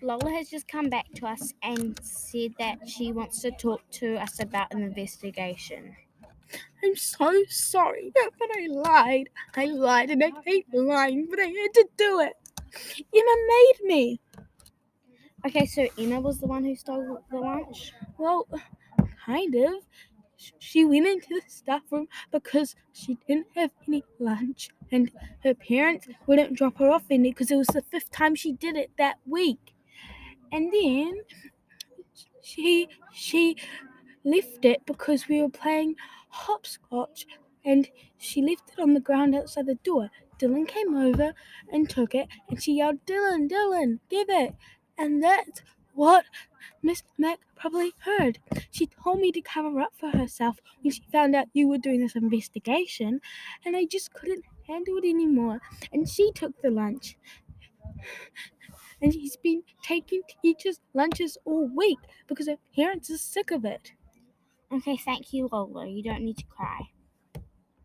Lola has just come back to us and said that she wants to talk to us about an investigation. I'm so sorry, but I lied. I lied and I hate lying, but I had to do it. Emma made me. Okay, so Emma was the one who stole the lunch? Well, kind of. She went into the staff room because she didn't have any lunch, and her parents wouldn't drop her off any because it was the fifth time she did it that week. And then she she left it because we were playing hopscotch, and she left it on the ground outside the door. Dylan came over and took it, and she yelled, "Dylan, Dylan, give it!" And that's what Miss Mac probably heard. She told me to cover up for herself when she found out you were doing this investigation, and I just couldn't handle it anymore. And she took the lunch. And she's been taking teachers' lunches all week because her parents are sick of it. Okay, thank you, Lola. You don't need to cry.